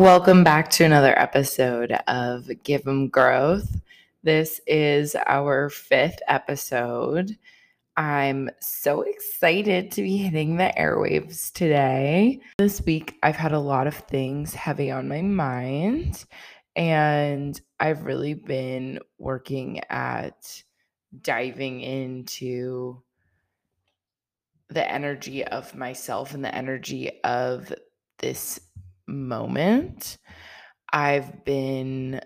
Welcome back to another episode of Give Give 'em Growth. This is our fifth episode. I'm so excited to be hitting the airwaves today. This week, I've had a lot of things heavy on my mind, and I've really been working at diving into the energy of myself and the energy of this moment. I've been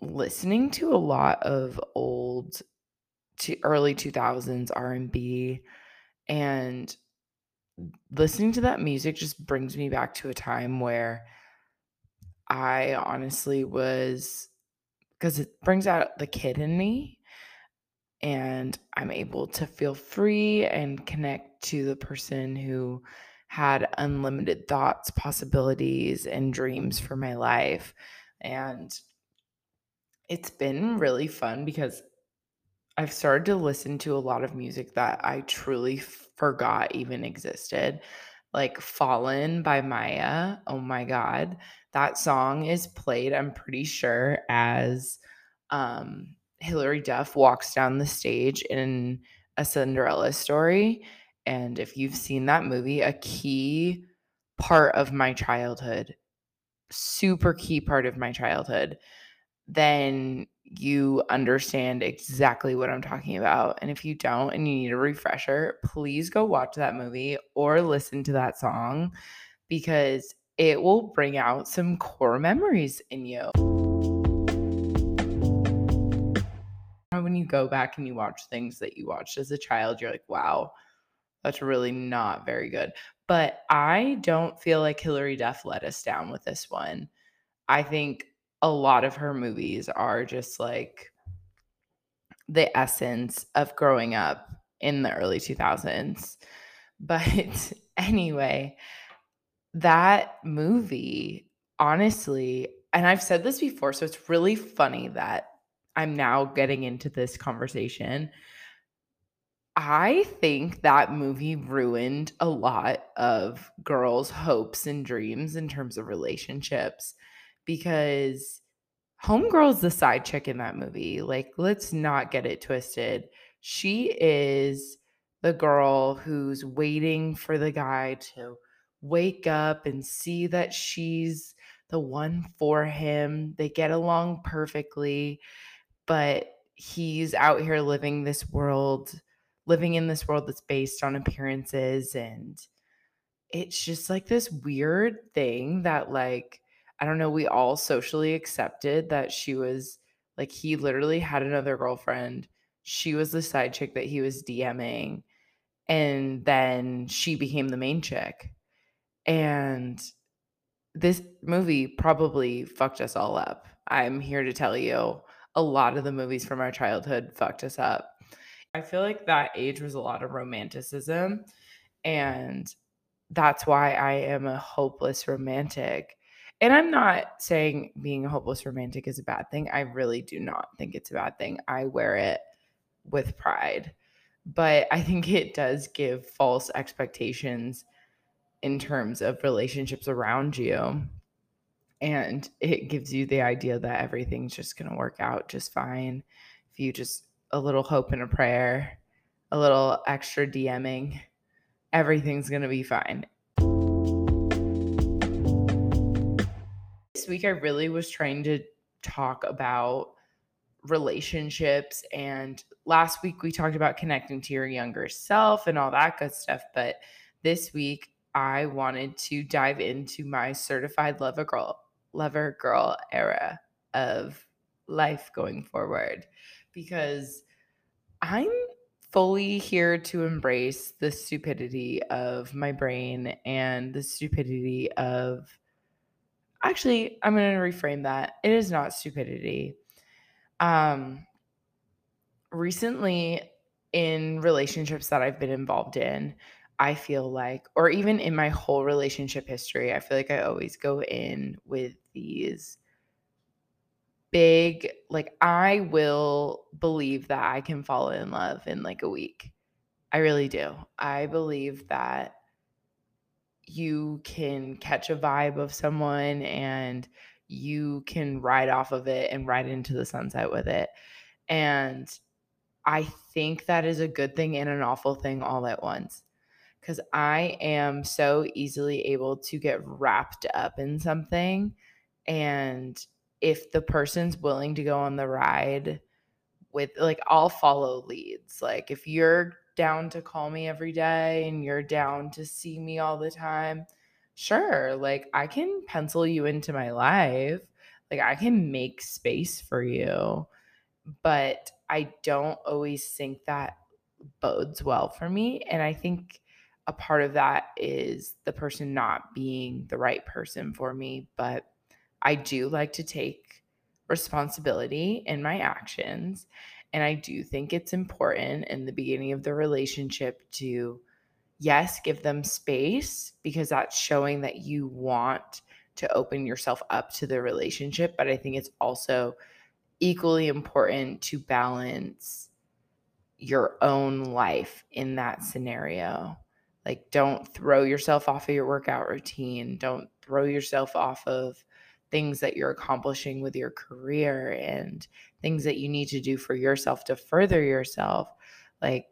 listening to a lot of old to early 2000s R&B and listening to that music just brings me back to a time where I honestly was because it brings out the kid in me and I'm able to feel free and connect to the person who had unlimited thoughts, possibilities, and dreams for my life. And it's been really fun because I've started to listen to a lot of music that I truly forgot even existed. Like Fallen by Mýa. Oh my God. That song is played, I'm pretty sure, as um, Hilary Duff walks down the stage in a Cinderella story. And if you've seen that movie, a key part of my childhood, super key part of my childhood, then you understand exactly what I'm talking about. And if you don't and you need a refresher, please go watch that movie or listen to that song because it will bring out some core memories in you. When you go back and you watch things that you watched as a child, you're like, wow, that's really not very good. But I don't feel like Hilary Duff let us down with this one. I think a lot of her movies are just like the essence of growing up in the early 2000s. But anyway, that movie, honestly, and I've said this before, so it's really funny that I'm now getting into this conversation I think that movie ruined a lot of girls' hopes and dreams in terms of relationships because Homegirl's the side chick in that movie. Like, let's not get it twisted. She is the girl who's waiting for the guy to wake up and see that she's the one for him. They get along perfectly, but he's out here living this world living in this world that's based on appearances and it's just like this weird thing that like I don't know, we all socially accepted that she was like he literally had another girlfriend. She was the side chick that he was DMing and then she became the main chick. And this movie probably fucked us all up. I'm here to tell you a lot of the movies from our childhood fucked us up. I feel like that age was a lot of romanticism. And that's why I am a hopeless romantic. And I'm not saying being a hopeless romantic is a bad thing. I really do not think it's a bad thing. I wear it with pride. But I think it does give false expectations in terms of relationships around you. And it gives you the idea that everything's just going to work out just fine if you just a little hope and a prayer, a little extra DMing, everything's going to be fine. This week, I really was trying to talk about relationships. And last week, we talked about connecting to your younger self and all that good stuff. But this week, I wanted to dive into my certified lover girl, lover girl era of life going forward because I'm fully here to embrace the stupidity of my brain and the stupidity of actually i'm going to reframe that it is not stupidity. Um recently in relationships that i've been involved in i feel like or even in my whole relationship history i feel like i always go in with these big like I will believe that I can fall in love in like a week. I really do. I believe that you can catch a vibe of someone and you can ride off of it and ride into the sunset with it. And I think that is a good thing and an awful thing all at once. Because I am so easily able to get wrapped up in something. And if the person's willing to go on the ride with, like, I'll follow leads. Like, if you're down to call me every day and you're down to see me all the time, sure, like I can pencil you into my life. Like I can make space for you. But I don't always think that bodes well for me. And I think a part of that is the person not being the right person for me. But I do like to take responsibility in my actions. And I do think it's important in the beginning of the relationship to, yes, give them space because that's showing that you want to open yourself up to the relationship. But I think it's also equally important to balance your own life in that scenario. Like, don't throw yourself off of your workout routine. Don't throw yourself off of things that you're accomplishing with your career and things that you need to do for yourself to further yourself. Like,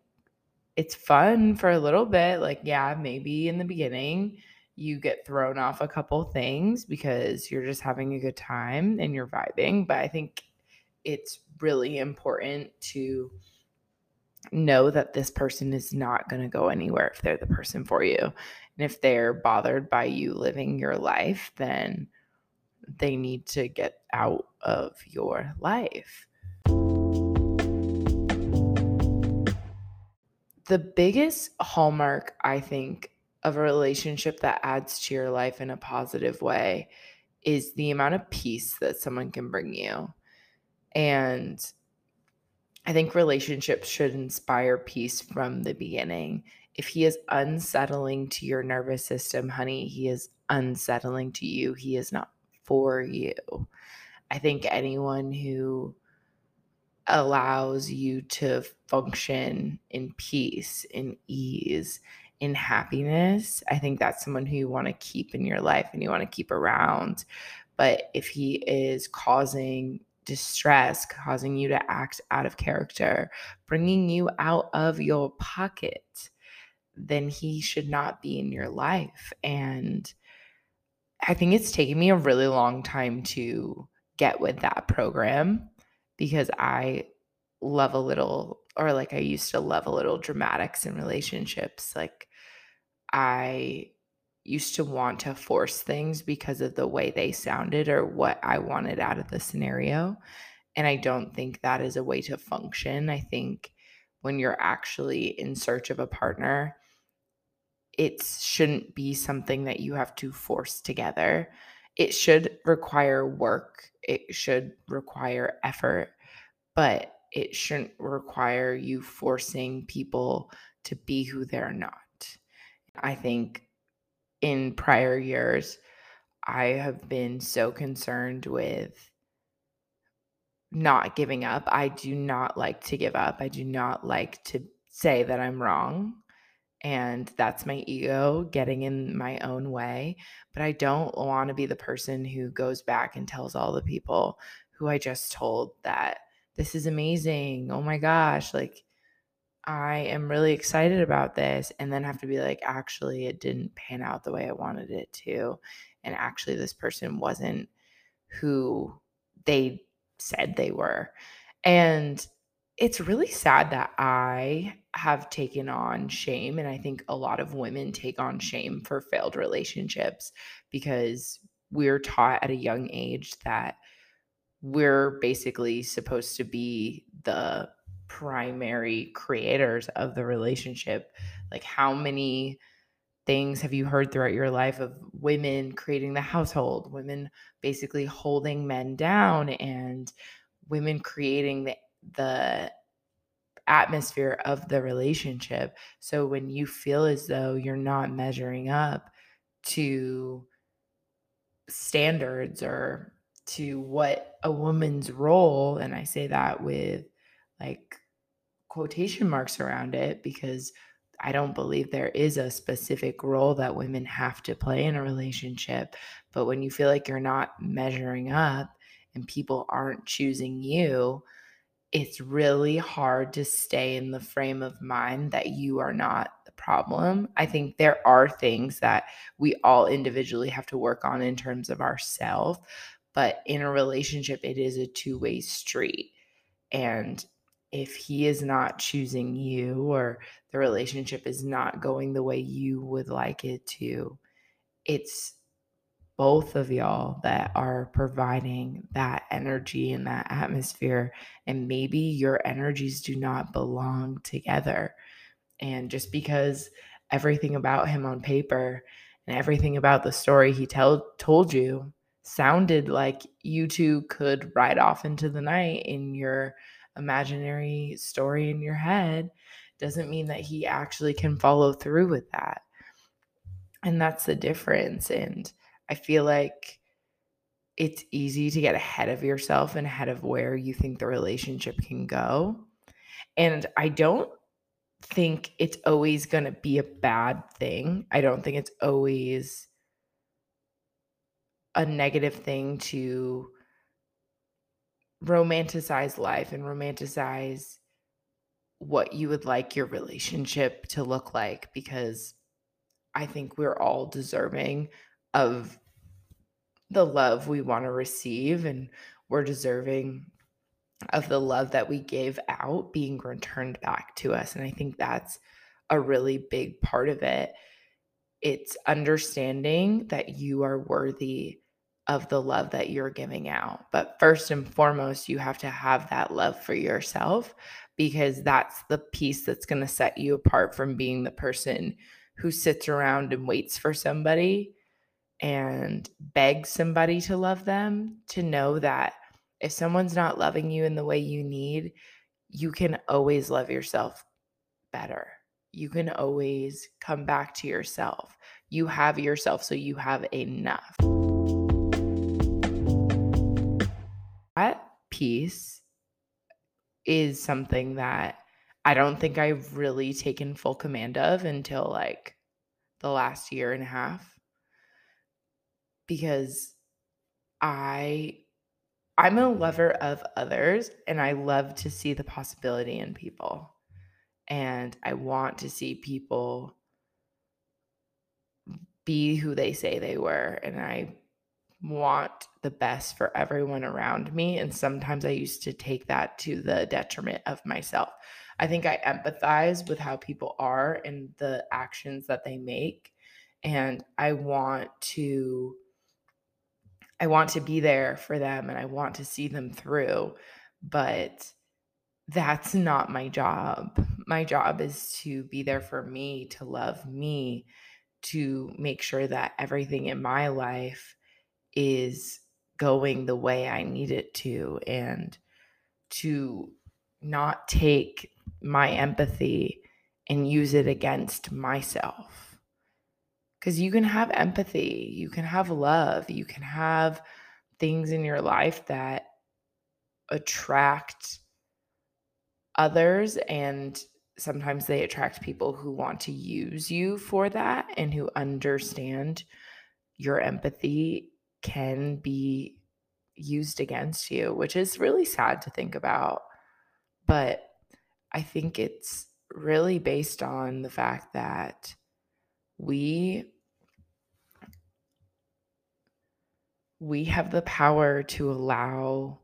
it's fun for a little bit. Like, yeah, maybe in the beginning you get thrown off a couple things because you're just having a good time and you're vibing. But I think it's really important to know that this person is not going to go anywhere if they're the person for you. And if they're bothered by you living your life, then they need to get out of your life. The biggest hallmark, I think, of a relationship that adds to your life in a positive way is the amount of peace that someone can bring you. And I think relationships should inspire peace from the beginning. If he is unsettling to your nervous system, honey, he is unsettling to you. He is not for you. I think anyone who allows you to function in peace, in ease, in happiness, I think that's someone who you want to keep in your life and you want to keep around. But if he is causing distress, causing you to act out of character, bringing you out of your pocket, then he should not be in your life. And I think it's taken me a really long time to get with that program because I love a little, or like I used to love a little dramatics in relationships. Like I used to want to force things because of the way they sounded or what I wanted out of the scenario. And I don't think that is a way to function. I think when you're actually in search of a partner, it shouldn't be something that you have to force together. It should require work, it should require effort, but it shouldn't require you forcing people to be who they're not. I think in prior years, I have been so concerned with not giving up. I do not like to give up. I do not like to say that I'm wrong and that's my ego getting in my own way. But I don't want to be the person who goes back and tells all the people who I just told that this is amazing. Oh my gosh, like I am really excited about this. And then have to be like, actually, it didn't pan out the way I wanted it to. And actually, this person wasn't who they said they were. And it's really sad that I have taken on shame. And I think a lot of women take on shame for failed relationships because we're taught at a young age that we're basically supposed to be the primary creators of the relationship. Like, how many things have you heard throughout your life of women creating the household, women basically holding men down, and women creating the the atmosphere of the relationship. So when you feel as though you're not measuring up to standards or to what a woman's role, and I say that with like quotation marks around it because I don't believe there is a specific role that women have to play in a relationship. But when you feel like you're not measuring up and people aren't choosing you, it's really hard to stay in the frame of mind that you are not the problem. I think there are things that we all individually have to work on in terms of ourselves, but in a relationship, it is a two way street. And if he is not choosing you or the relationship is not going the way you would like it to, it's both of y'all that are providing that energy and that atmosphere. And maybe your energies do not belong together. And just because everything about him on paper and everything about the story he tell, told you sounded like you two could ride off into the night in your imaginary story in your head doesn't mean that he actually can follow through with that. And that's the difference. And I feel like it's easy to get ahead of yourself and ahead of where you think the relationship can go. And I don't think it's always going to be a bad thing. I don't think it's always a negative thing to romanticize life and romanticize what you would like your relationship to look like because I think we're all deserving of the love we want to receive and we're deserving of the love that we gave out being returned back to us and I think that's a really big part of it. It's understanding that you are worthy of the love that you're giving out. But first and foremost, you have to have that love for yourself because that's the piece that's going to set you apart from being the person who sits around and waits for somebody and beg somebody to love them. To know that if someone's not loving you in the way you need, you can always love yourself better. You can always come back to yourself. You have yourself, so you have enough. that piece is something that I don't think I've really taken full command of until like the last year and a half because I I'm a lover of others and I love to see the possibility in people. And I want to see people be who they say they were and I want the best for everyone around me. And sometimes I used to take that to the detriment of myself. I think I empathize with how people are and the actions that they make. And I want to. I want to be there for them and I want to see them through, but that's not my job. My job is to be there for me, to love me, to make sure that everything in my life is going the way I need it to and to not take my empathy and use it against myself. Because you can have empathy, you can have love, you can have things in your life that attract others and sometimes they attract people who want to use you for that and who understand your empathy can be used against you, which is really sad to think about. But I think it's really based on the fact that we we have the power to allow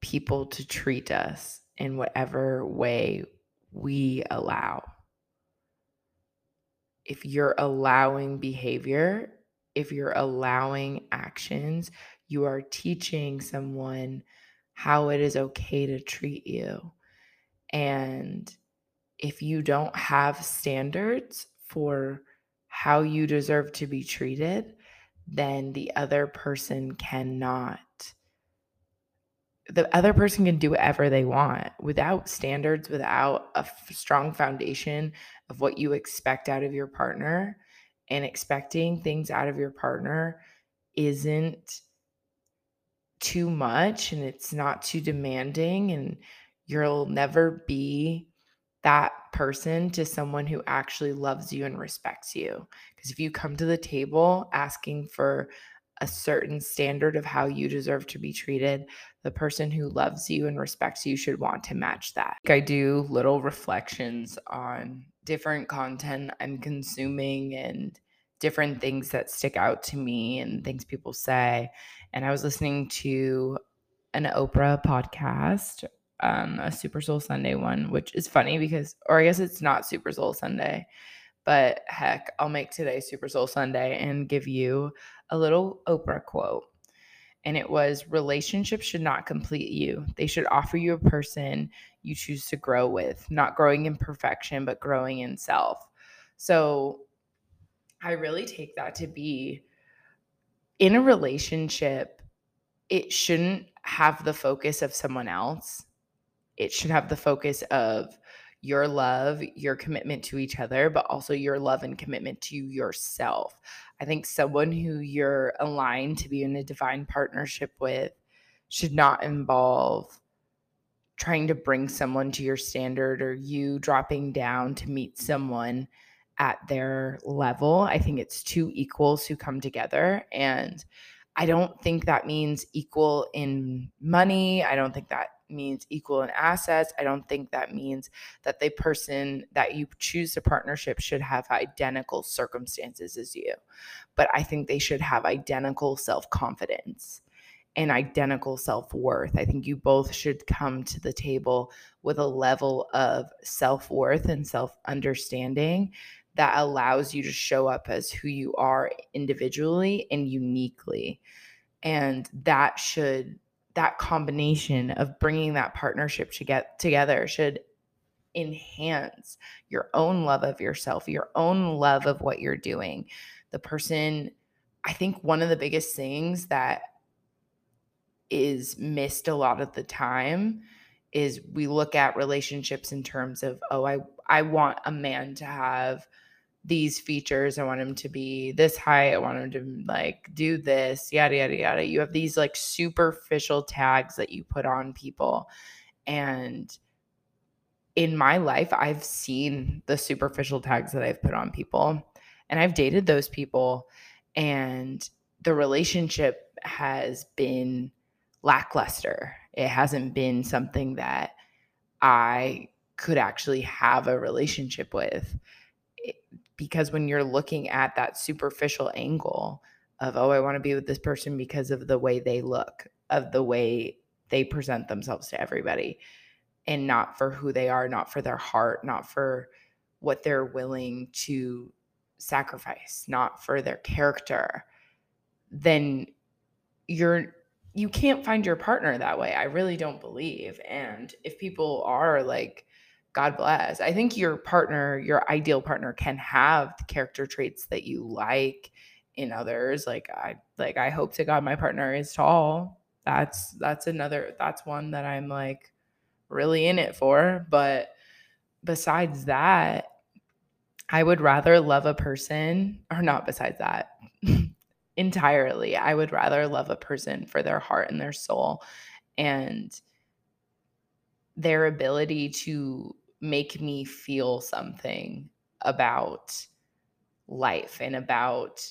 people to treat us in whatever way we allow. If you're allowing behavior if you're allowing actions, you are teaching someone how it is okay to treat you. And if you don't have standards for how you deserve to be treated, then the other person cannot. The other person can do whatever they want without standards, without a f- strong foundation of what you expect out of your partner and expecting things out of your partner isn't too much and it's not too demanding and you'll never be that person to someone who actually loves you and respects you. Because if you come to the table asking for a certain standard of how you deserve to be treated, the person who loves you and respects you should want to match that. I do little reflections on different content I'm consuming and different things that stick out to me and things people say. And I was listening to an Oprah podcast, um, a Super Soul Sunday one, which is funny because, or I guess it's not Super Soul Sunday, but heck, I'll make today Super Soul Sunday and give you a little Oprah quote. And it was relationships should not complete you. They should offer you a person you choose to grow with, not growing in perfection, but growing in self. So I really take that to be in a relationship, it shouldn't have the focus of someone else. It should have the focus of your love, your commitment to each other, but also your love and commitment to yourself. I think someone who you're aligned to be in a divine partnership with should not involve trying to bring someone to your standard or you dropping down to meet someone at their level. I think it's two equals who come together. And I don't think that means equal in money. I don't think that means equal in assets. I don't think that means that the person that you choose to partnership should have identical circumstances as you. But I think they should have identical self confidence and identical self worth. I think you both should come to the table with a level of self worth and self understanding that allows you to show up as who you are individually and uniquely. And that should that combination of bringing that partnership to get together should enhance your own love of yourself, your own love of what you're doing. The person, I think one of the biggest things that is missed a lot of the time is we look at relationships in terms of, oh, I I want a man to have these features. I want him to be this high. I want him to like do this, yada, yada, yada. You have these like superficial tags that you put on people. And in my life, I've seen the superficial tags that I've put on people, and I've dated those people, and the relationship has been lackluster. It hasn't been something that I could actually have a relationship with because when you're looking at that superficial angle of oh i want to be with this person because of the way they look of the way they present themselves to everybody and not for who they are not for their heart not for what they're willing to sacrifice not for their character then you're you can't find your partner that way i really don't believe and if people are like God bless. I think your partner, your ideal partner can have the character traits that you like in others. Like I like I hope to God my partner is tall. That's that's another that's one that I'm like really in it for, but besides that, I would rather love a person or not besides that. entirely. I would rather love a person for their heart and their soul and their ability to make me feel something about life and about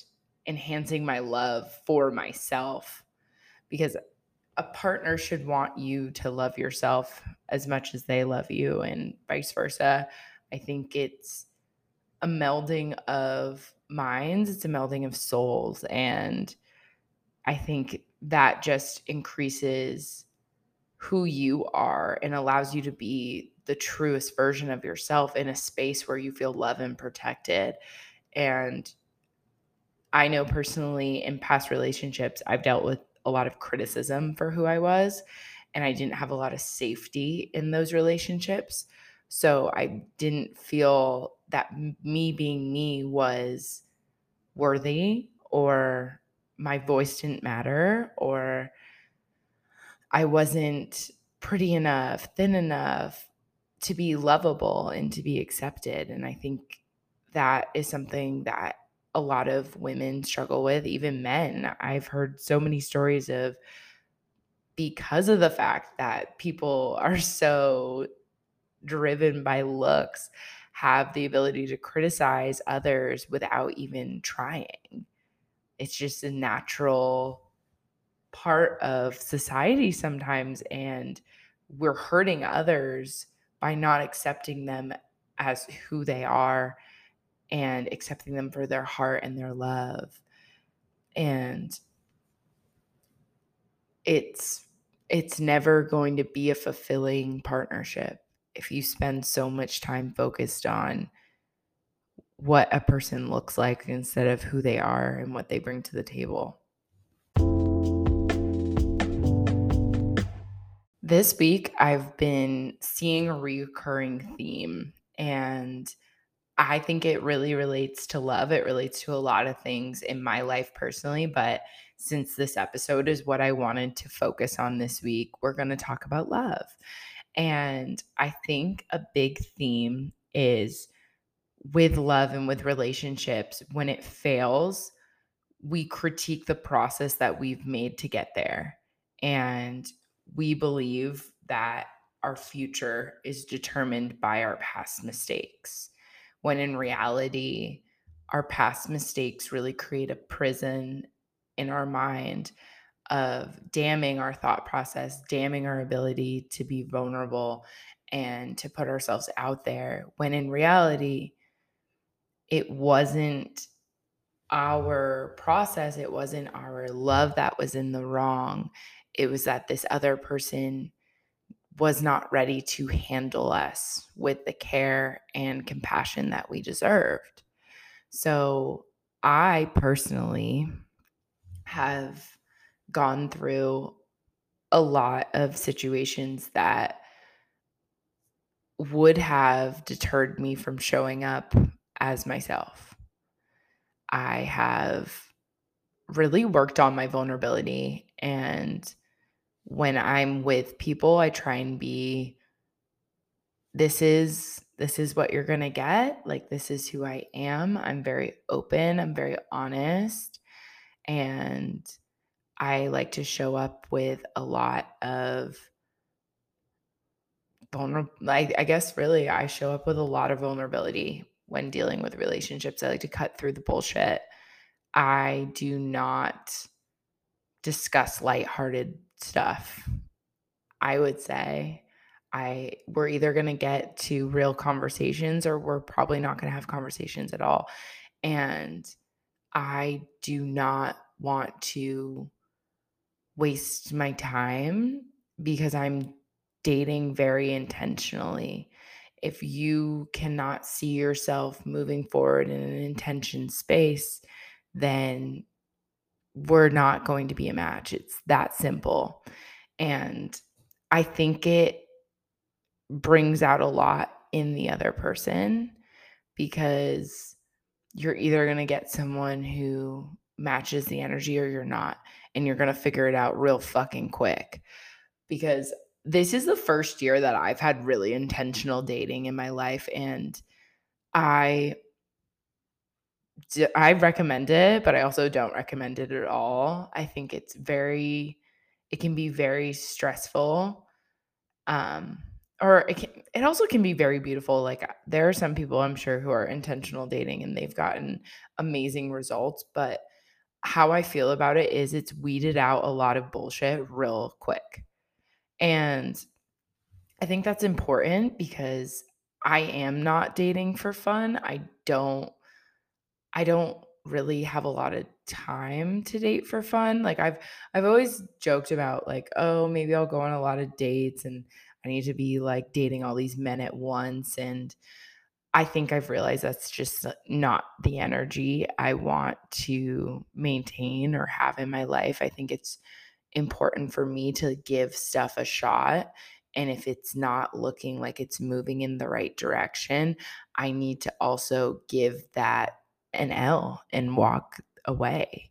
enhancing my love for myself because a partner should want you to love yourself as much as they love you and vice versa. I think it's a melding of minds, it's a melding of souls and I think that just increases who you are and allows you to be the truest version of yourself in a space where you feel loved and protected. And I know personally in past relationships, I've dealt with a lot of criticism for who I was, and I didn't have a lot of safety in those relationships. So I didn't feel that me being me was worthy or my voice didn't matter or I wasn't pretty enough, thin enough, to be lovable and to be accepted. And I think that is something that a lot of women struggle with, even men. I've heard so many stories of because of the fact that people are so driven by looks have the ability to criticize others without even trying. It's just a natural part of society sometimes and we're hurting others by not accepting them as who they are and accepting them for their heart and their love and it's it's never going to be a fulfilling partnership if you spend so much time focused on what a person looks like instead of who they are and what they bring to the table. This week, I've been seeing a recurring theme, and I think it really relates to love. It relates to a lot of things in my life personally, but since this episode is what I wanted to focus on this week, we're going to talk about love. And I think a big theme is with love and with relationships, when it fails, we critique the process that we've made to get there. And we believe that our future is determined by our past mistakes, when in reality, our past mistakes really create a prison in our mind of damning our thought process, damning our ability to be vulnerable and to put ourselves out there, when in reality, it wasn't our process, it wasn't our love that was in the wrong. It was that this other person was not ready to handle us with the care and compassion that we deserved. So, I personally have gone through a lot of situations that would have deterred me from showing up as myself. I have really worked on my vulnerability and when I'm with people I try and be this is this is what you're going to get like this is who I am I'm very open I'm very honest and I like to show up with a lot of vulnerable I, I guess really I show up with a lot of vulnerability when dealing with relationships. I like to cut through the bullshit. I do not discuss lighthearted stuff. I would say I we're either going to get to real conversations or we're probably not going to have conversations at all. And I do not want to waste my time because I'm dating very intentionally. If you cannot see yourself moving forward in an intention space, then we're not going to be a match. It's that simple. And I think it brings out a lot in the other person because you're either going to get someone who matches the energy or you're not. And you're going to figure it out real fucking quick. Because this is the first year that I've had really intentional dating in my life. And I. I recommend it, but I also don't recommend it at all. I think it's very, it can be very stressful. Um, or it can, it also can be very beautiful like uh, there are some people i'm sure who are intentional dating and they've gotten amazing results but how I feel about it is it's weeded out a lot of bullshit real quick. And I think that's important because I am not dating for fun. I don't I don't really have a lot of time to date for fun. Like I've I've always joked about like, oh, maybe I'll go on a lot of dates and I need to be like dating all these men at once and I think I've realized that's just not the energy I want to maintain or have in my life. I think it's important for me to give stuff a shot. And if it's not looking like it's moving in the right direction, I need to also give that an L and walk away.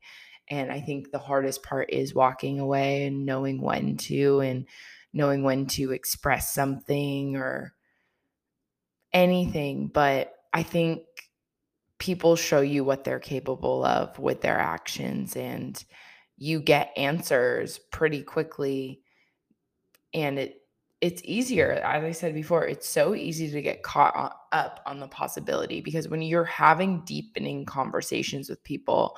And I think the hardest part is walking away and knowing when to and knowing when to express something or anything, but I think people show you what they're capable of with their actions and you get answers pretty quickly and it it's easier. As I said before, it's so easy to get caught up on the possibility because when you're having deepening conversations with people,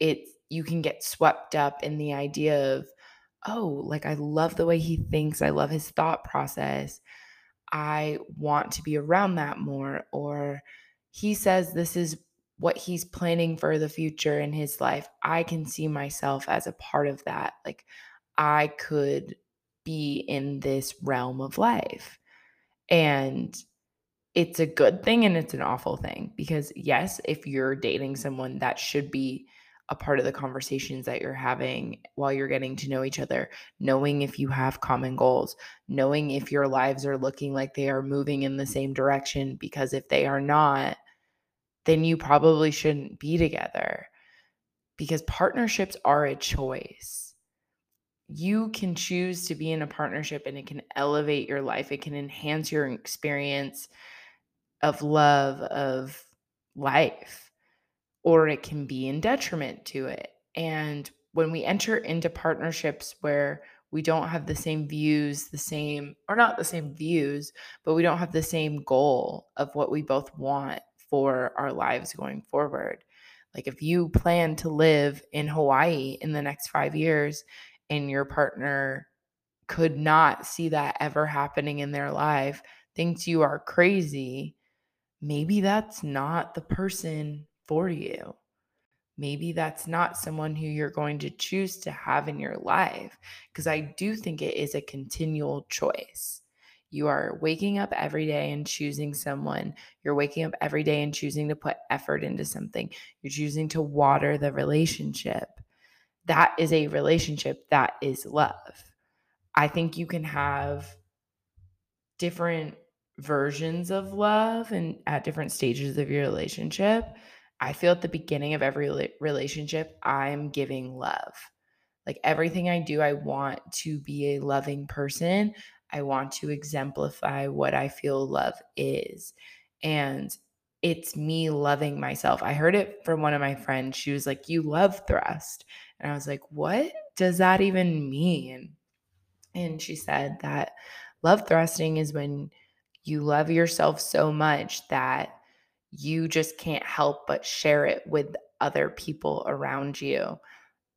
it you can get swept up in the idea of, oh, like I love the way he thinks, I love his thought process. I want to be around that more. Or he says this is what he's planning for the future in his life. I can see myself as a part of that. Like I could be in this realm of life. And it's a good thing and it's an awful thing because, yes, if you're dating someone, that should be a part of the conversations that you're having while you're getting to know each other, knowing if you have common goals, knowing if your lives are looking like they are moving in the same direction. Because if they are not, then you probably shouldn't be together because partnerships are a choice you can choose to be in a partnership and it can elevate your life. It can enhance your experience of love, of life, or it can be in detriment to it. And when we enter into partnerships where we don't have the same views, the same, or not the same views, but we don't have the same goal of what we both want for our lives going forward. Like if you plan to live in Hawaii in the next five years and your partner could not see that ever happening in their life, thinks you are crazy, maybe that's not the person for you. Maybe that's not someone who you're going to choose to have in your life. Because I do think it is a continual choice. You are waking up every day and choosing someone. You're waking up every day and choosing to put effort into something. You're choosing to water the relationship that is a relationship that is love. I think you can have different versions of love and at different stages of your relationship. I feel at the beginning of every relationship, I'm giving love. Like everything I do, I want to be a loving person. I want to exemplify what I feel love is. And it's me loving myself. I heard it from one of my friends. She was like, You love thrust. And I was like, what does that even mean? And she said that love thrusting is when you love yourself so much that you just can't help but share it with other people around you.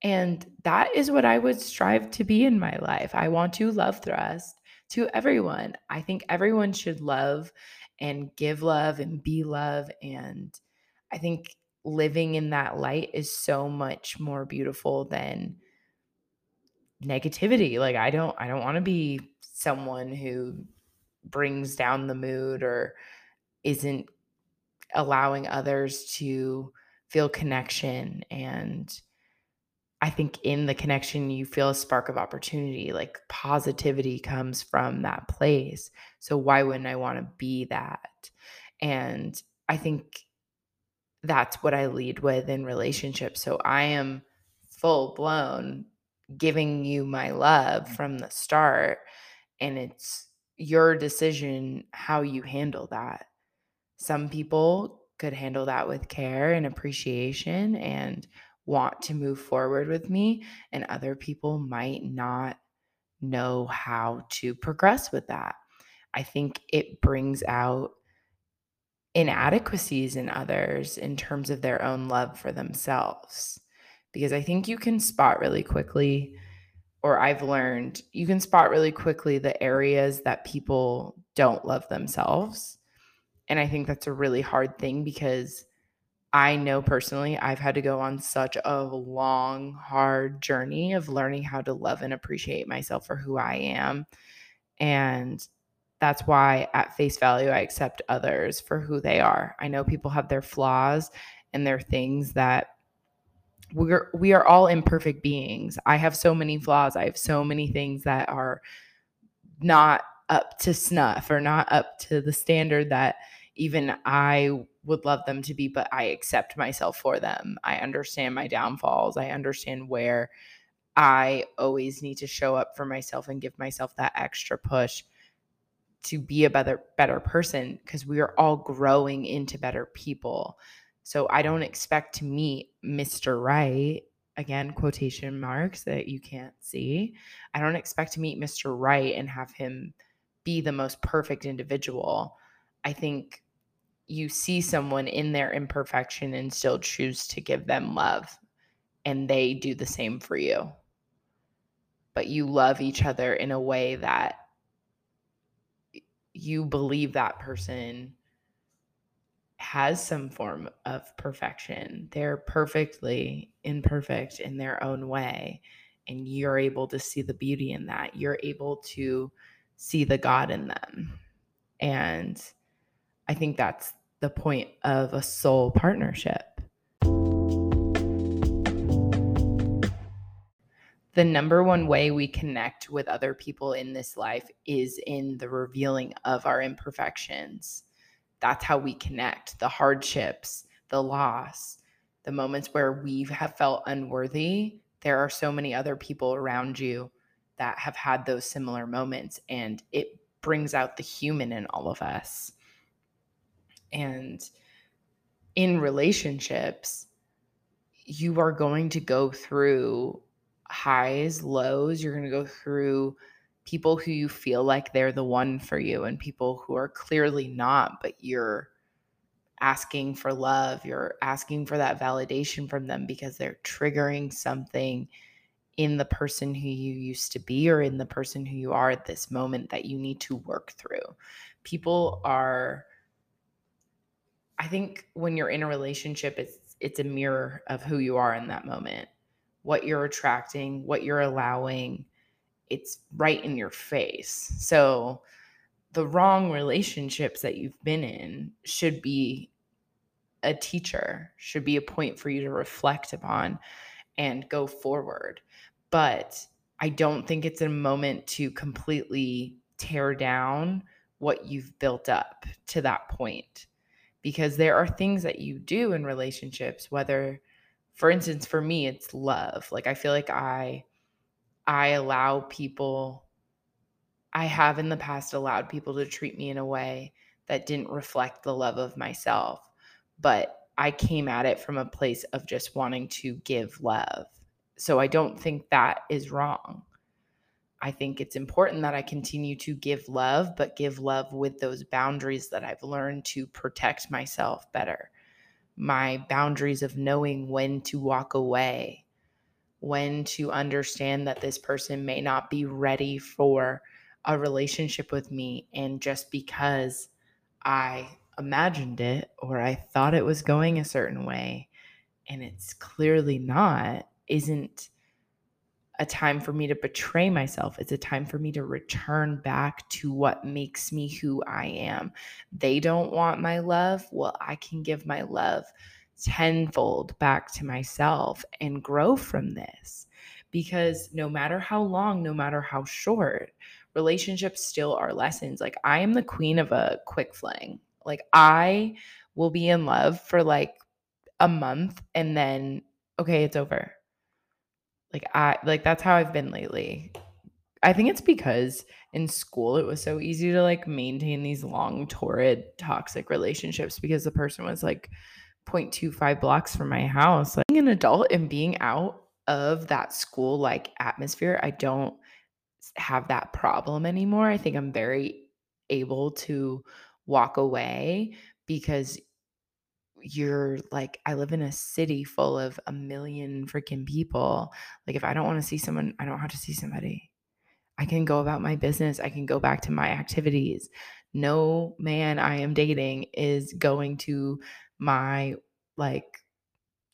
And that is what I would strive to be in my life. I want to love thrust to everyone. I think everyone should love and give love and be love. And I think living in that light is so much more beautiful than negativity like i don't i don't want to be someone who brings down the mood or isn't allowing others to feel connection and i think in the connection you feel a spark of opportunity like positivity comes from that place. So why wouldn't i want to be that? And i think that's what I lead with in relationships. So I am full blown giving you my love mm-hmm. from the start. And it's your decision how you handle that. Some people could handle that with care and appreciation and want to move forward with me, and other people might not know how to progress with that. I think it brings out inadequacies in others in terms of their own love for themselves. Because I think you can spot really quickly, or I've learned, you can spot really quickly the areas that people don't love themselves. And I think that's a really hard thing because I know personally I've had to go on such a long, hard journey of learning how to love and appreciate myself for who I am. And that's why at face value I accept others for who they are. I know people have their flaws and their things that we're we are all imperfect beings. I have so many flaws. I have so many things that are not up to snuff or not up to the standard that even I would love them to be, but I accept myself for them. I understand my downfalls. I understand where I always need to show up for myself and give myself that extra push to be a better better person because we are all growing into better people. So I don't expect to meet Mr. Right again quotation marks that you can't see. I don't expect to meet Mr. Right and have him be the most perfect individual. I think you see someone in their imperfection and still choose to give them love, and they do the same for you. But you love each other in a way that you believe that person has some form of perfection. They're perfectly imperfect in their own way. And you're able to see the beauty in that. You're able to see the God in them. And I think that's the point of a soul partnership. The number one way we connect with other people in this life is in the revealing of our imperfections. That's how we connect the hardships, the loss, the moments where we have felt unworthy. There are so many other people around you that have had those similar moments, and it brings out the human in all of us. And in relationships, you are going to go through highs, lows. You're going to go through people who you feel like they're the one for you and people who are clearly not, but you're asking for love. You're asking for that validation from them because they're triggering something in the person who you used to be or in the person who you are at this moment that you need to work through. People are I think when you're in a relationship it's it's a mirror of who you are in that moment. What you're attracting, what you're allowing, it's right in your face. So the wrong relationships that you've been in should be a teacher, should be a point for you to reflect upon and go forward. But I don't think it's a moment to completely tear down what you've built up to that point. Because there are things that you do in relationships, whether, for instance, for me, it's love. Like I feel like I I allow people I have in the past allowed people to treat me in a way that didn't reflect the love of myself. But I came at it from a place of just wanting to give love. So I don't think that is wrong. I think it's important that I continue to give love, but give love with those boundaries that I've learned to protect myself better. My boundaries of knowing when to walk away, when to understand that this person may not be ready for a relationship with me. And just because I imagined it or I thought it was going a certain way and it's clearly not, isn't a time for me to betray myself. It's a time for me to return back to what makes me who I am. They don't want my love. Well, I can give my love tenfold back to myself and grow from this. Because no matter how long, no matter how short, relationships still are lessons. Like, I am the queen of a quick fling. Like, I will be in love for like a month and then, okay, it's over like I like that's how I've been lately. I think it's because in school it was so easy to like maintain these long torrid toxic relationships because the person was like 0.25 blocks from my house. Like being an adult and being out of that school like atmosphere, I don't have that problem anymore. I think I'm very able to walk away because you're like I live in a city full of a million freaking people. Like if I don't want to see someone, I don't have to see somebody. I can go about my business. I can go back to my activities. No man I am dating is going to my like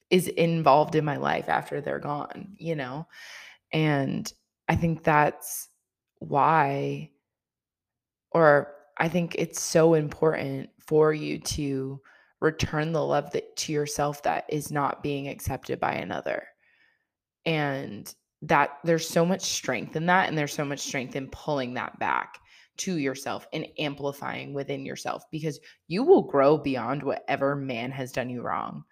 is involved in my life after they're gone, you know? And I think that's why or I think it's so important for you to return the love that to yourself that is not being accepted by another. And that there's so much strength in that and there's so much strength in pulling that back to yourself and amplifying within yourself because you will grow beyond whatever man has done you wrong.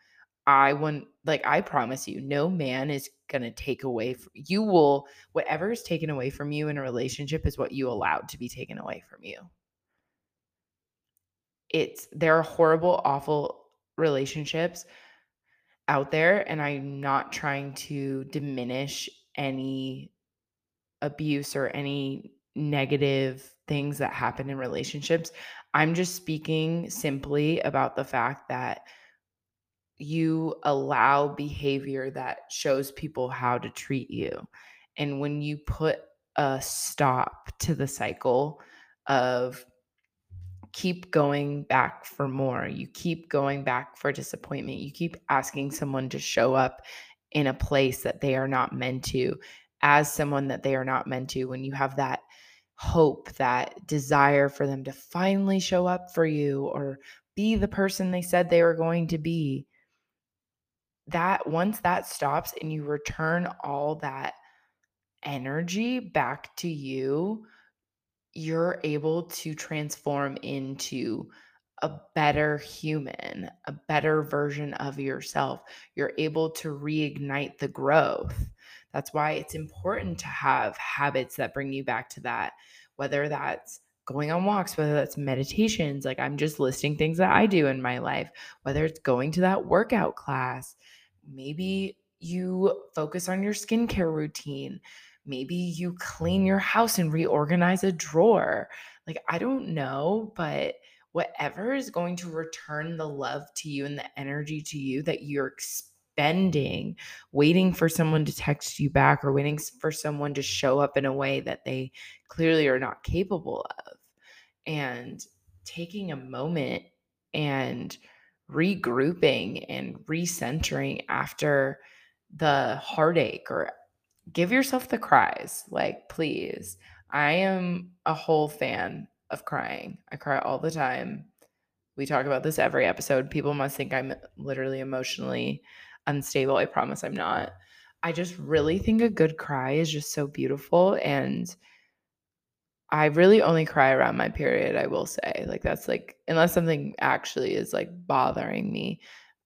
I want like i promise you no man is going to take away from you will whatever is taken away from you in a relationship is what you allowed to be taken away from you it's there are horrible, awful relationships out there, and I'm not trying to diminish any abuse or any negative things that happen in relationships. I'm just speaking simply about the fact that you allow behavior that shows people how to treat you. And when you put a stop to the cycle of keep going back for more, you keep going back for disappointment, you keep asking someone to show up in a place that they are not meant to, as someone that they are not meant to, when you have that hope, that desire for them to finally show up for you or be the person they said they were going to be. That once that stops and you return all that energy back to you, you're able to transform into a better human, a better version of yourself. You're able to reignite the growth. That's why it's important to have habits that bring you back to that, whether that's going on walks, whether that's meditations, like I'm just listing things that I do in my life, whether it's going to that workout class, maybe you focus on your skincare routine. Maybe you clean your house and reorganize a drawer. Like, I don't know, but whatever is going to return the love to you and the energy to you that you're expending, waiting for someone to text you back or waiting for someone to show up in a way that they clearly are not capable of. And taking a moment and regrouping and recentering after the heartache or give yourself the cries. Like, please. I am a whole fan of crying. I cry all the time. We talk about this every episode. People must think I'm literally emotionally unstable. I promise I'm not. I just really think a good cry is just so beautiful. And I really only cry around my period, I will say. Like, that's like, unless something actually is like bothering me,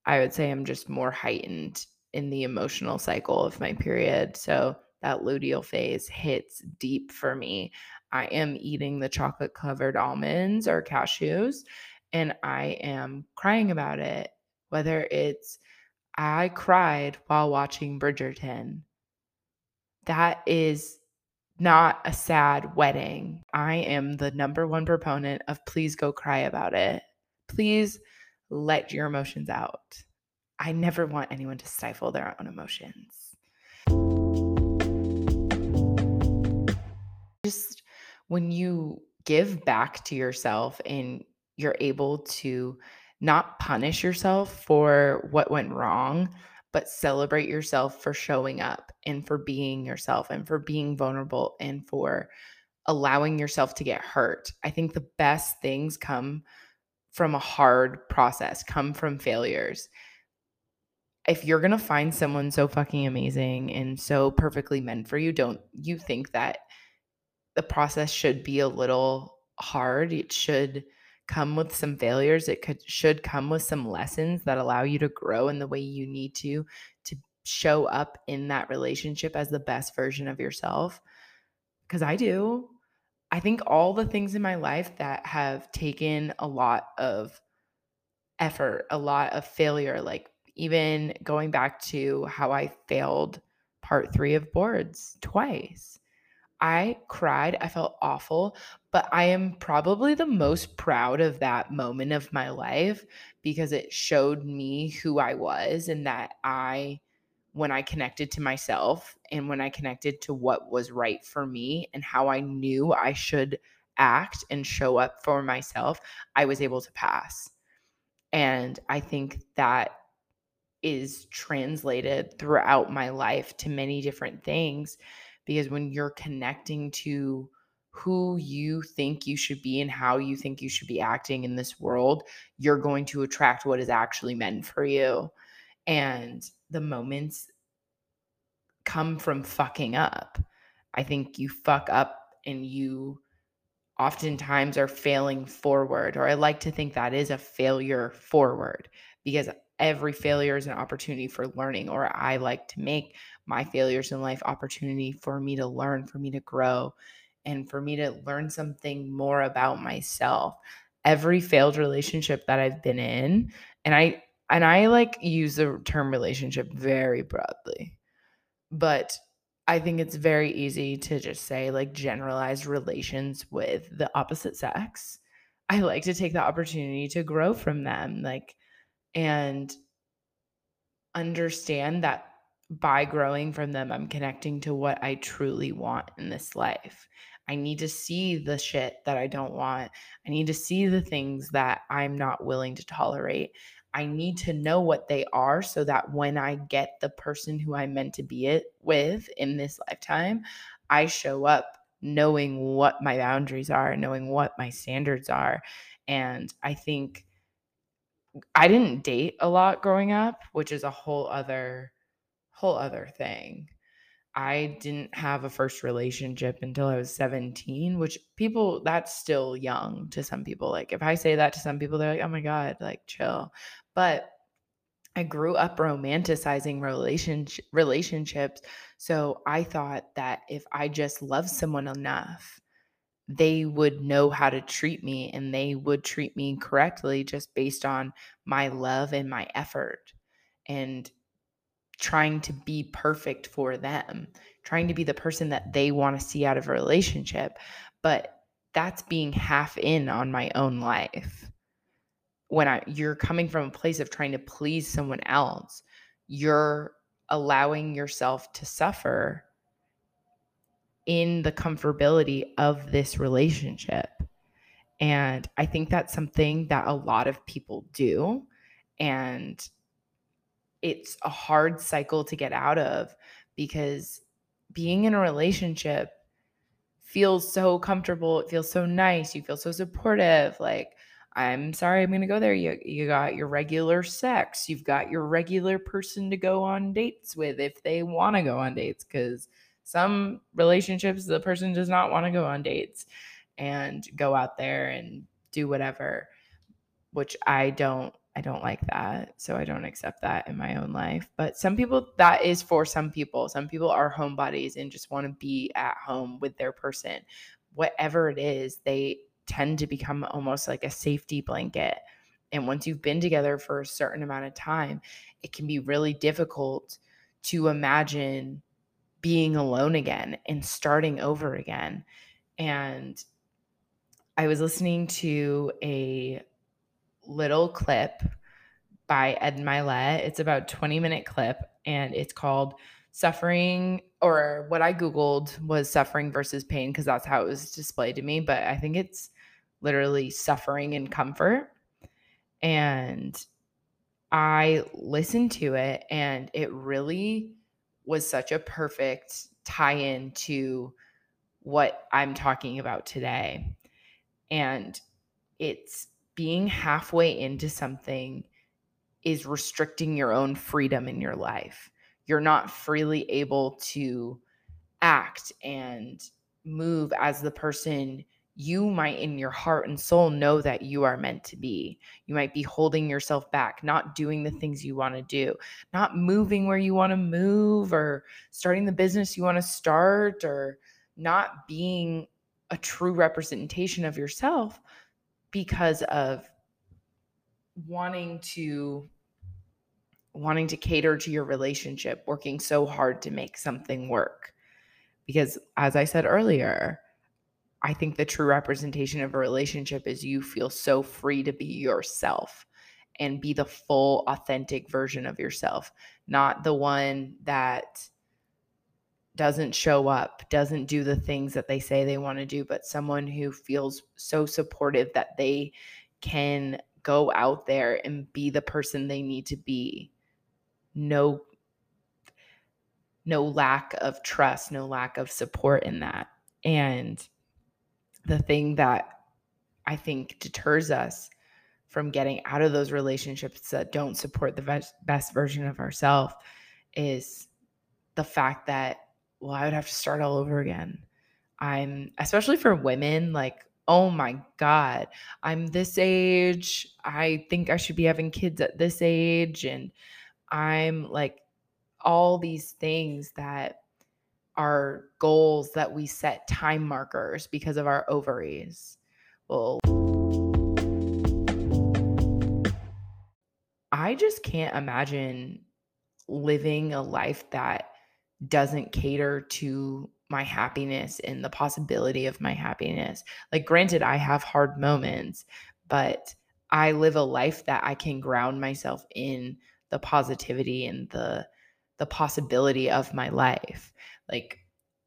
I would say I'm just more heightened in the emotional cycle of my period. So that luteal phase hits deep for me. I am eating the chocolate covered almonds or cashews and I am crying about it. Whether it's I cried while watching Bridgerton. That is not a sad wedding. I am the number one proponent of please go cry about it. Please let your emotions out. I never want anyone to stifle their own emotions. Just when you give back to yourself and you're able to not punish yourself for what went wrong, but celebrate yourself for showing up and for being yourself and for being vulnerable and for allowing yourself to get hurt. I think the best things come from a hard process, come from failures if you're going to find someone so fucking amazing and so perfectly meant for you, don't you think that the process should be a little hard? It should come with some failures. It could should come with some lessons that allow you to grow in the way you need to to show up in that relationship as the best version of yourself. Cuz I do. I think all the things in my life that have taken a lot of effort, a lot of failure, like even going back to how I failed part three of boards twice. I cried. I felt awful, but I am probably the most proud of that moment of my life because it showed me who I was and that I, when I connected to myself and when I connected to what was right for me and how I knew I should act and show up for myself, I was able to pass. And I think that is translated throughout my life to many different things because when you're connecting to who you think you should be and how you think you should be acting in this world, you're going to attract what is actually meant for you. And the moments come from fucking up. I think you fuck up and you oftentimes are failing forward, or I like to think that is a failure forward because every failure is an opportunity for learning, or I like to make my failures in life opportunity for me to learn, for me to grow, and for me to learn something more about myself. Every failed relationship that I've been in, and I and I like use the term relationship very broadly. But I think it's very easy to just say like generalized relations with the opposite sex. I like to take the opportunity to grow from them, like, and understand that by growing from them, I'm connecting to what I truly want in this life. I need to see the shit that I don't want. I need to see the things that I'm not willing to tolerate. I need to know what they are so that when I get the person who I'm meant to be it with in this lifetime, I show up knowing what my boundaries are, knowing what my standards are. And I think I didn't date a lot growing up, which is a whole other whole other thing. I didn't have a first relationship until I was 17, which people that's still young to some people. Like if I say that to some people they're like, "Oh my god, like chill." But I grew up romanticizing relationship relationships. So I thought that if I just love someone enough, they would know how to treat me and they would treat me correctly just based on my love and my effort and trying to be perfect for them, trying to be the person that they want to see out of a relationship. But that's being half in on my own life when I, you're coming from a place of trying to please someone else, you're allowing yourself to suffer in the comfortability of this relationship. And I think that's something that a lot of people do. And it's a hard cycle to get out of because being in a relationship feels so comfortable. It feels so nice. You feel so supportive. Like, I'm sorry, I'm going to go there. You you got your regular sex. You've got your regular person to go on dates with if they want to go on dates cuz some relationships the person does not want to go on dates and go out there and do whatever, which I don't I don't like that. So I don't accept that in my own life. But some people that is for some people. Some people are homebodies and just want to be at home with their person. Whatever it is, they tend to become almost like a safety blanket. And once you've been together for a certain amount of time, it can be really difficult to imagine being alone again and starting over again. And I was listening to a little clip by Ed Mylett. It's about 20 minute clip and it's called suffering or what I googled was suffering versus pain because that's how it was displayed to me, but I think it's literally suffering and comfort. And I listened to it and it really was such a perfect tie in to what I'm talking about today. And it's being halfway into something is restricting your own freedom in your life. You're not freely able to act and move as the person you might in your heart and soul know that you are meant to be. You might be holding yourself back, not doing the things you want to do, not moving where you want to move, or starting the business you want to start, or not being a true representation of yourself because of wanting to wanting to cater to your relationship working so hard to make something work because as i said earlier I think the true representation of a relationship is you feel so free to be yourself and be the full, authentic version of yourself, not the one that doesn't show up, doesn't do the things that they say they want to do, but someone who feels so supportive that they can go out there and be the person they need to be. No no lack of trust, no lack of support in that. And the thing that I think deters us from getting out of those relationships that don't support the best, best version of ourselves is the fact that, well, I would have to start all over again. I'm, especially for women, like, oh my God, I'm this age. I think I should be having kids at this age. And I'm like, all these things that our goals that we set time markers because of our ovaries. Well, I just can't imagine living a life that doesn't cater to my happiness and the possibility of my happiness. Like, granted, I have hard moments, but I live a life that I can ground myself in the positivity and the the possibility of my life. Like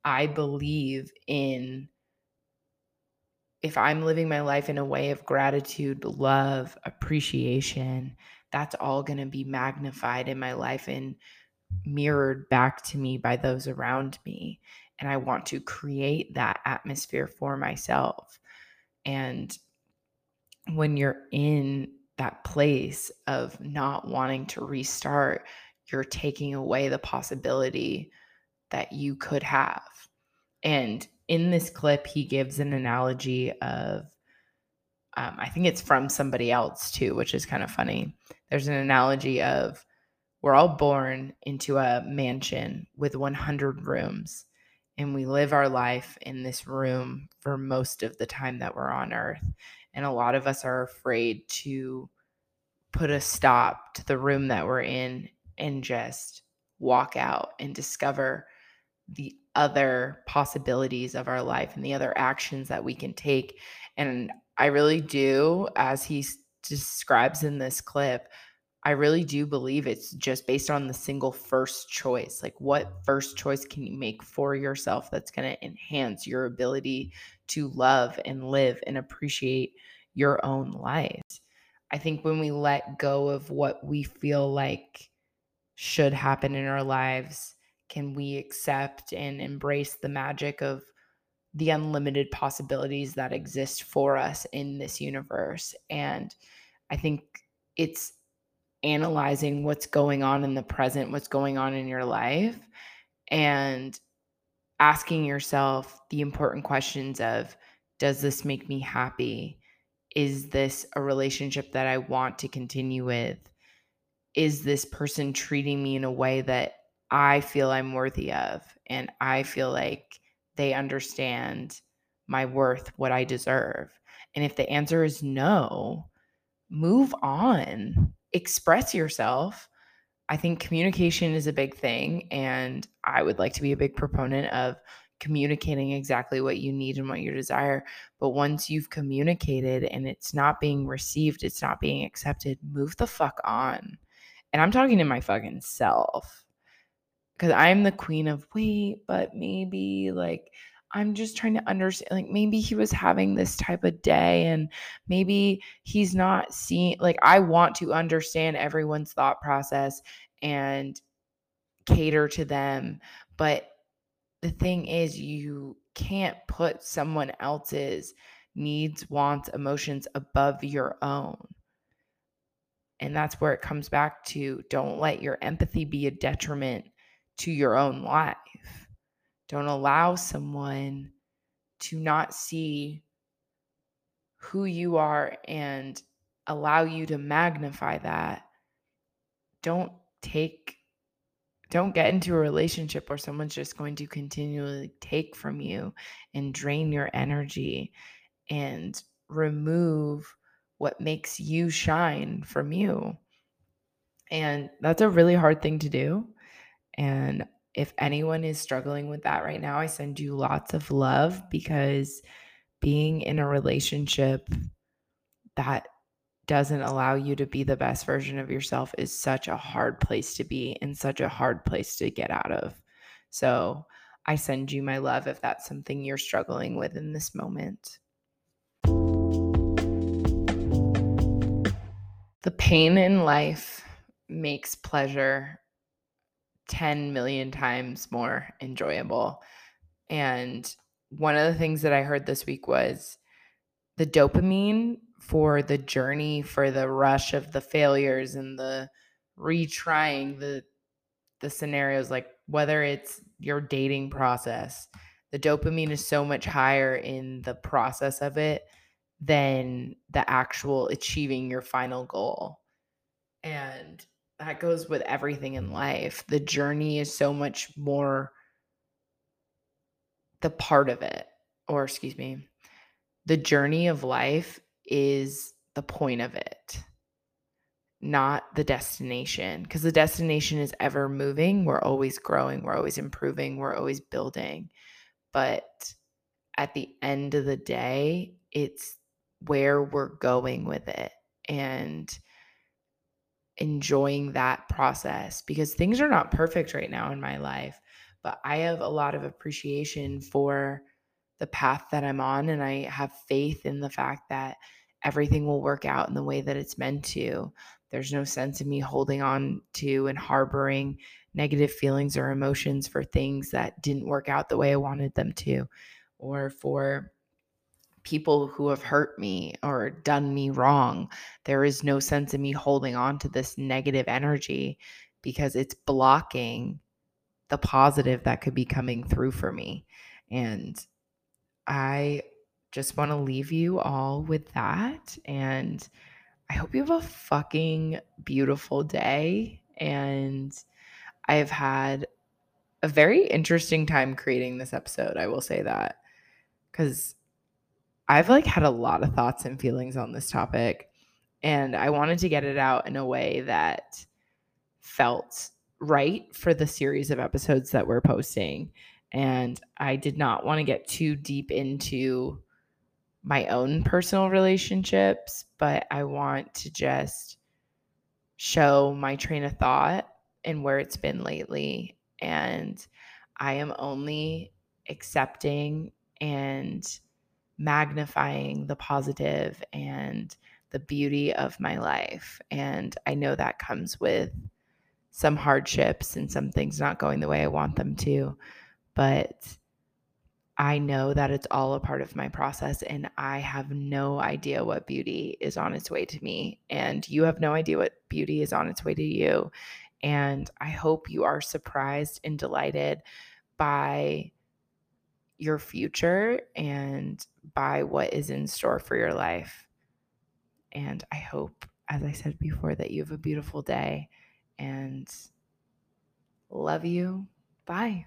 I believe in if I'm living my life in a way of gratitude, love, appreciation, that's all going to be magnified in my life and mirrored back to me by those around me. And I want to create that atmosphere for myself. And when you're in that place of not wanting to restart, you're taking away the possibility that you could have. And in this clip, he gives an analogy of, um, I think it's from somebody else too, which is kind of funny. There's an analogy of we're all born into a mansion with 100 rooms, and we live our life in this room for most of the time that we're on earth. And a lot of us are afraid to put a stop to the room that we're in and just walk out and discover the other possibilities of our life and the other actions that we can take. And I really do, as he describes in this clip, I really do believe it's just based on the single first choice. Like, what first choice can you make for yourself that's going to enhance your ability to love and live and appreciate your own life? I think when we let go of what we feel like should happen in our lives, can we accept and embrace the magic of the unlimited possibilities that exist for us in this universe? And I think it's analyzing what's going on in the present, what's going on in your life, and asking yourself the important questions of Does this make me happy? Is this a relationship that I want to continue with? Is this person treating me in a way that I feel I'm worthy of? And I mm-hmm. feel like they understand my worth, what I deserve. And if the answer is no, move on express yourself. I think communication is a big thing. And I would like to be a big proponent of communicating exactly what you need and what you desire. But once you've communicated and it's not being received, it's not being accepted, move the fuck on. And I'm talking to my fucking self because I'm the queen of wait, but maybe like I'm just trying to understand like maybe he was having this type of day and maybe he's not seeing like I want to understand everyone's thought process and cater to them but the thing is you can't put someone else's needs, wants, emotions above your own. And that's where it comes back to don't let your empathy be a detriment to your own life. Don't allow someone to not see who you are and allow you to magnify that. Don't take don't get into a relationship where someone's just going to continually take from you and drain your energy and remove what makes you shine from you. And that's a really hard thing to do. And if anyone is struggling with that right now, I send you lots of love because being in a relationship that doesn't allow you to be the best version of yourself is such a hard place to be and such a hard place to get out of. So I send you my love if that's something you're struggling with in this moment. The pain in life makes pleasure 10 million times more enjoyable. And one of the things that I heard this week was the dopamine for the journey, for the rush of the failures and the retrying the the scenarios like whether it's your dating process, the dopamine is so much higher in the process of it than the actual achieving your final goal. And that goes with everything in life. The journey is so much more the part of it, or excuse me, the journey of life is the point of it, not the destination because the destination is ever moving. We're always growing, we're always improving, we're always building. But at the end of the day, it's where we're going with it and enjoying that process because things are not perfect right now in my life, but I have a lot of appreciation for the path that I'm on and I have faith in the fact that everything will work out in the way that it's meant to. There's no sense in me holding on to and harboring negative feelings or emotions for things that didn't work out the way I wanted them to, or for people who have hurt me or done me wrong. There is no sense in me holding on to this negative energy because it's blocking the positive that could be coming through for me. And I just want to leave you all with that. And I hope you have a fucking beautiful day. And I've had a very interesting time creating this episode. I will say that because I've like had a lot of thoughts and feelings on this topic. And I wanted to get it out in a way that felt right for the series of episodes that we're posting. And I did not want to get too deep into my own personal relationships, but I want to just show my train of thought and where it's been lately. And I am only accepting and magnifying the positive and the beauty of my life. And I know that comes with some hardships and some things not going the way I want them to. But I know that it's all a part of my process, and I have no idea what beauty is on its way to me. And you have no idea what beauty is on its way to you. And I hope you are surprised and delighted by your future and by what is in store for your life. And I hope, as I said before, that you have a beautiful day and love you. Bye.